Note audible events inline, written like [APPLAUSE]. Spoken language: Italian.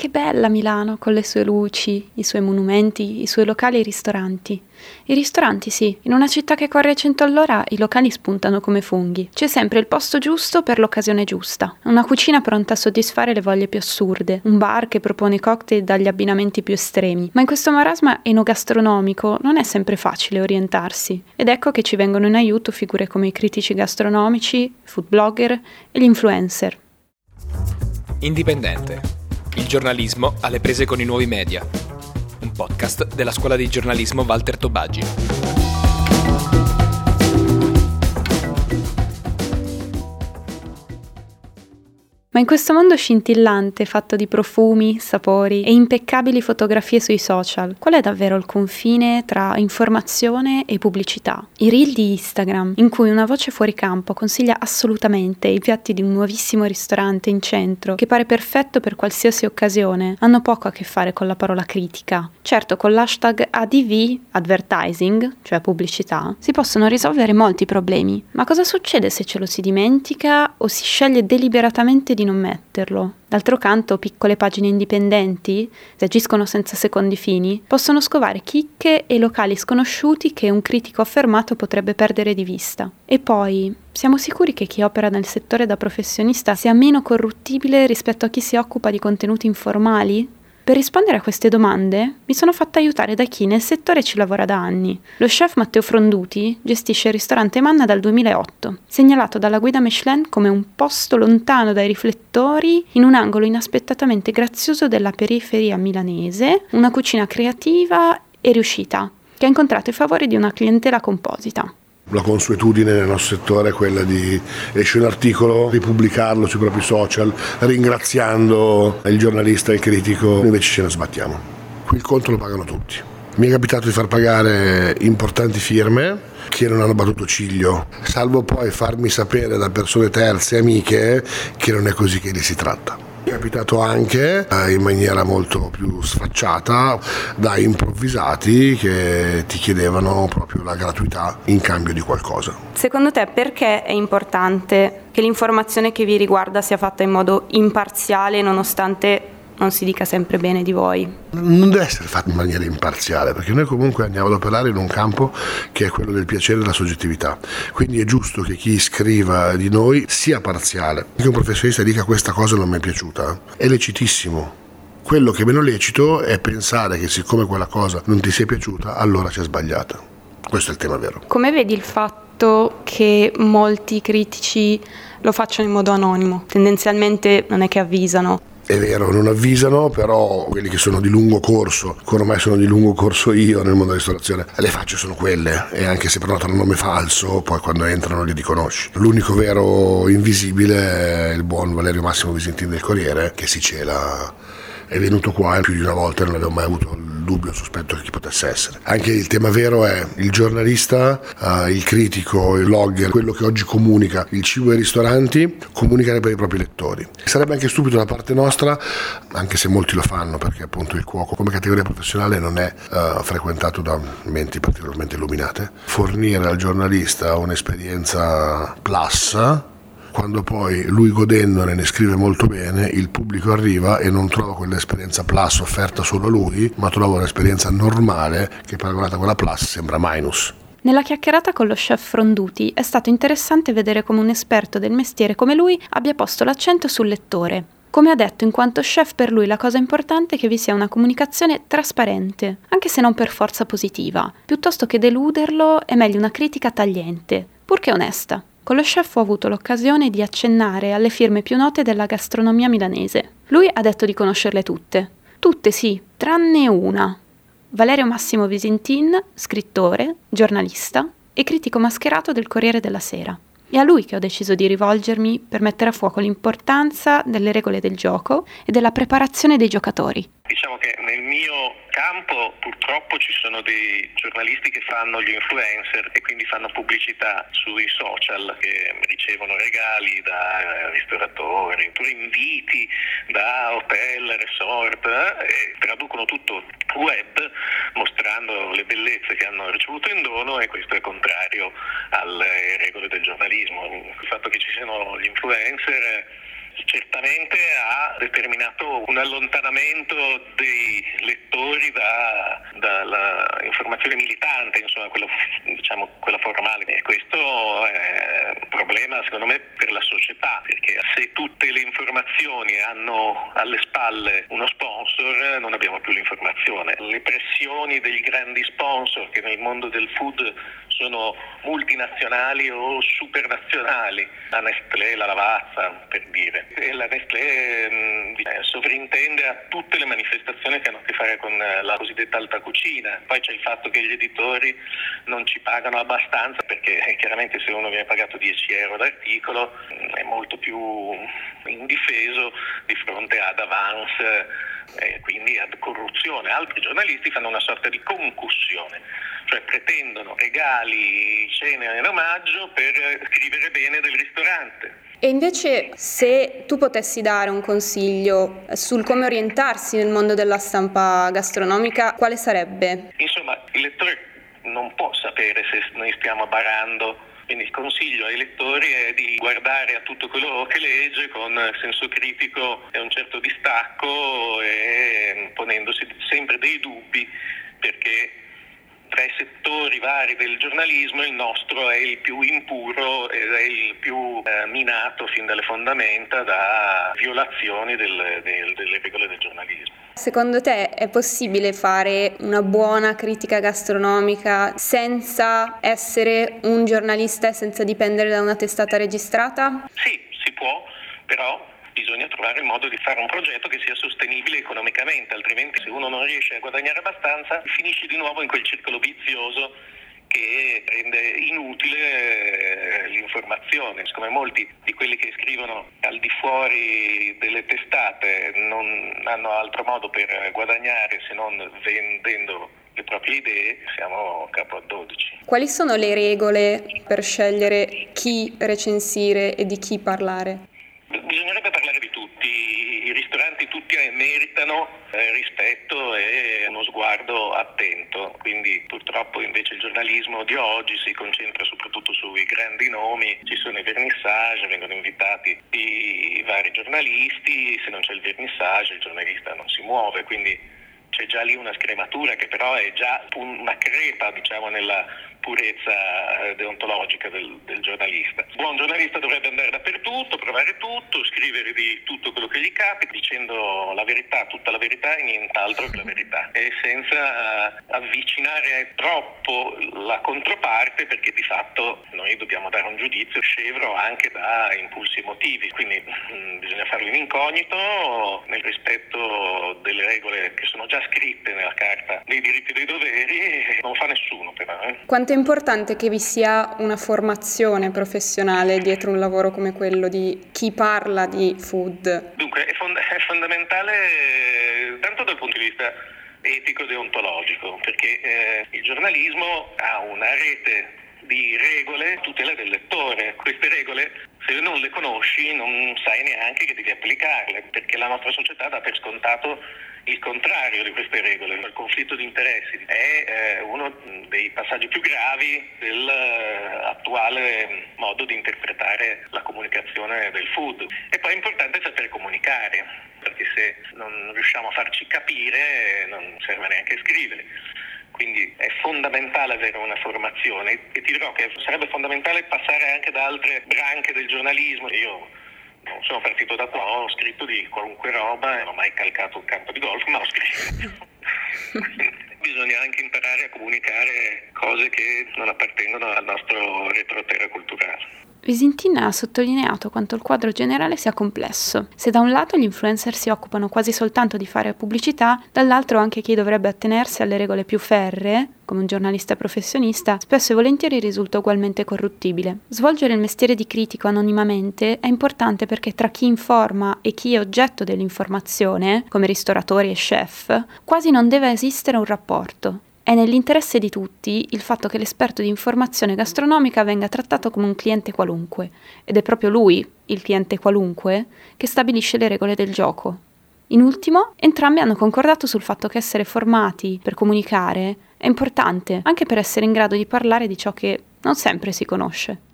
Che bella Milano, con le sue luci, i suoi monumenti, i suoi locali e ristoranti. I ristoranti sì, in una città che corre a 100 all'ora i locali spuntano come funghi. C'è sempre il posto giusto per l'occasione giusta. Una cucina pronta a soddisfare le voglie più assurde, un bar che propone cocktail dagli abbinamenti più estremi. Ma in questo marasma enogastronomico non è sempre facile orientarsi. Ed ecco che ci vengono in aiuto figure come i critici gastronomici, food blogger e gli influencer. Indipendente il giornalismo alle prese con i nuovi media. Un podcast della scuola di giornalismo Walter Tobaggi. Ma in questo mondo scintillante, fatto di profumi, sapori e impeccabili fotografie sui social, qual è davvero il confine tra informazione e pubblicità? I reel di Instagram, in cui una voce fuori campo consiglia assolutamente i piatti di un nuovissimo ristorante in centro, che pare perfetto per qualsiasi occasione, hanno poco a che fare con la parola critica. Certo, con l'hashtag ADV, advertising, cioè pubblicità, si possono risolvere molti problemi, ma cosa succede se ce lo si dimentica o si sceglie deliberatamente di di non metterlo. D'altro canto, piccole pagine indipendenti, se agiscono senza secondi fini, possono scovare chicche e locali sconosciuti che un critico affermato potrebbe perdere di vista. E poi, siamo sicuri che chi opera nel settore da professionista sia meno corruttibile rispetto a chi si occupa di contenuti informali? Per rispondere a queste domande mi sono fatta aiutare da chi nel settore ci lavora da anni. Lo chef Matteo Fronduti gestisce il ristorante Manna dal 2008, segnalato dalla guida Michelin come un posto lontano dai riflettori in un angolo inaspettatamente grazioso della periferia milanese, una cucina creativa e riuscita, che ha incontrato i favori di una clientela composita. La consuetudine nel nostro settore è quella di esce un articolo, ripubblicarlo sui propri social, ringraziando il giornalista e il critico, noi invece ce ne sbattiamo. Qui il conto lo pagano tutti. Mi è capitato di far pagare importanti firme che non hanno battuto ciglio, salvo poi farmi sapere da persone terze e amiche che non è così che li si tratta. È capitato anche eh, in maniera molto più sfacciata da improvvisati che ti chiedevano proprio la gratuità in cambio di qualcosa. Secondo te perché è importante che l'informazione che vi riguarda sia fatta in modo imparziale nonostante non si dica sempre bene di voi. Non deve essere fatto in maniera imparziale, perché noi comunque andiamo ad operare in un campo che è quello del piacere e della soggettività. Quindi è giusto che chi scriva di noi sia parziale. Che un professionista dica questa cosa non mi è piaciuta, è lecitissimo. Quello che è meno lecito è pensare che siccome quella cosa non ti sia piaciuta, allora c'è sbagliata. Questo è il tema vero. Come vedi il fatto che molti critici lo facciano in modo anonimo? Tendenzialmente non è che avvisano, è vero, non avvisano, però quelli che sono di lungo corso, come ormai sono di lungo corso io nel mondo della ristorazione, le facce sono quelle e anche se prenotano un nome falso, poi quando entrano li riconosci. L'unico vero invisibile è il buon Valerio Massimo Visentin del Corriere che si cela è venuto qua più di una volta e non avevo mai avuto il dubbio, il sospetto che chi potesse essere. Anche il tema vero è il giornalista, uh, il critico, il blogger, quello che oggi comunica il cibo ai ristoranti, comunicare per i propri lettori. Sarebbe anche stupido da parte nostra, anche se molti lo fanno, perché appunto il cuoco come categoria professionale non è uh, frequentato da menti particolarmente illuminate, fornire al giornalista un'esperienza plus quando poi lui godendone ne scrive molto bene, il pubblico arriva e non trova quell'esperienza plus offerta solo a lui, ma trova un'esperienza normale che paragonata a quella plus sembra minus. Nella chiacchierata con lo chef Fronduti è stato interessante vedere come un esperto del mestiere come lui abbia posto l'accento sul lettore. Come ha detto, in quanto chef per lui la cosa importante è che vi sia una comunicazione trasparente, anche se non per forza positiva. Piuttosto che deluderlo è meglio una critica tagliente, purché onesta. Con lo chef ho avuto l'occasione di accennare alle firme più note della gastronomia milanese. Lui ha detto di conoscerle tutte. Tutte sì, tranne una. Valerio Massimo Visentin, scrittore, giornalista e critico mascherato del Corriere della Sera. È a lui che ho deciso di rivolgermi per mettere a fuoco l'importanza delle regole del gioco e della preparazione dei giocatori. Diciamo che nel mio campo purtroppo ci sono dei giornalisti che fanno gli influencer e quindi fanno pubblicità sui social che ricevono regali da ristoratori, oppure inviti da hotel, resort eh, e traducono tutto web mostrando le bellezze che hanno ricevuto in dono e questo è contrario alle regole del giornalismo. Il fatto che ci siano gli influencer certamente ha determinato un allontanamento dei lettori da, dalla informazione militante, insomma quella, diciamo, quella formale. E questo è un problema secondo me per la società, perché se tutte le informazioni hanno alle spalle uno sponsor non abbiamo più l'informazione. Le pressioni degli grandi sponsor che nel mondo del food sono multinazionali o supernazionali, la Nestlé, la Lavazza per dire. E la Nestlé mh, eh, sovrintende a tutte le manifestazioni che hanno a che fare con eh, la cosiddetta alta cucina. Poi c'è il fatto che gli editori non ci pagano abbastanza perché eh, chiaramente se uno viene pagato 10 euro d'articolo è molto più indifeso di fronte ad avance e quindi ad corruzione. Altri giornalisti fanno una sorta di concussione, cioè pretendono regali, cene in omaggio per scrivere bene del ristorante. E invece se tu potessi dare un consiglio sul come orientarsi nel mondo della stampa gastronomica, quale sarebbe? Insomma, il lettore non può sapere se noi stiamo barando quindi il consiglio ai lettori è di guardare a tutto quello che legge con senso critico e un certo distacco e ponendosi sempre dei dubbi perché tra i settori vari del giornalismo il nostro è il più impuro ed è il più eh, minato fin dalle fondamenta da violazioni del, del, delle regole del giornalismo. Secondo te è possibile fare una buona critica gastronomica senza essere un giornalista e senza dipendere da una testata registrata? Sì, si può, però bisogna trovare il modo di fare un progetto che sia sostenibile economicamente, altrimenti se uno non riesce a guadagnare abbastanza finisce di nuovo in quel circolo vizioso che rende inutile eh, l'informazione. Siccome molti di quelli che scrivono al di fuori delle testate non hanno altro modo per guadagnare se non vendendo le proprie idee, siamo capo a 12. Quali sono le regole per scegliere chi recensire e di chi parlare? Bisognerebbe parlare di tutti, i tutti meritano eh, rispetto e uno sguardo attento, quindi purtroppo invece il giornalismo di oggi si concentra soprattutto sui grandi nomi, ci sono i vernissage, vengono invitati i vari giornalisti, se non c'è il vernissage il giornalista non si muove, quindi c'è già lì una scrematura che però è già una crepa diciamo, nella purezza eh, deontologica del, del, giornalista. Un buon giornalista dovrebbe andare dappertutto, provare tutto, scrivere di tutto quello che gli capita, dicendo la verità, tutta la verità e nient'altro che la verità, [LAUGHS] e senza uh, avvicinare troppo la controparte perché di fatto noi dobbiamo dare un giudizio scevro anche da impulsi emotivi, quindi mh, mm, bisogna farlo in incognito, nel rispetto delle regole che sono già scritte nella carta dei diritti e dei doveri, non fa nessuno però. Eh. Quanto è importante che vi sia una formazione professionale dietro un lavoro come quello di chi parla di food? Dunque, è, fond- è fondamentale tanto dal punto di vista etico deontologico, perché eh, il giornalismo ha una rete di regole tutela del lettore. Queste regole, se non le conosci, non sai neanche che devi applicarle, perché la nostra società dà per scontato il contrario di queste regole. Il conflitto di interessi è eh, uno dei passaggi più gravi dell'attuale eh, modo di interpretare la comunicazione del food. E poi è importante sapere comunicare, perché se non riusciamo a farci capire non serve neanche scrivere. Fondamentale avere una formazione e ti dirò che sarebbe fondamentale passare anche da altre branche del giornalismo. Io sono partito da qua, ho scritto di qualunque roba, non ho mai calcato un campo di golf, ma ho scritto. [LAUGHS] Bisogna anche imparare a comunicare cose che non appartengono al nostro retroterra culturale. Visintin ha sottolineato quanto il quadro generale sia complesso. Se da un lato gli influencer si occupano quasi soltanto di fare pubblicità, dall'altro anche chi dovrebbe attenersi alle regole più ferree, come un giornalista professionista, spesso e volentieri risulta ugualmente corruttibile. Svolgere il mestiere di critico anonimamente è importante perché tra chi informa e chi è oggetto dell'informazione, come ristoratori e chef, quasi non deve esistere un rapporto. È nell'interesse di tutti il fatto che l'esperto di informazione gastronomica venga trattato come un cliente qualunque, ed è proprio lui, il cliente qualunque, che stabilisce le regole del gioco. In ultimo, entrambi hanno concordato sul fatto che essere formati per comunicare è importante, anche per essere in grado di parlare di ciò che non sempre si conosce.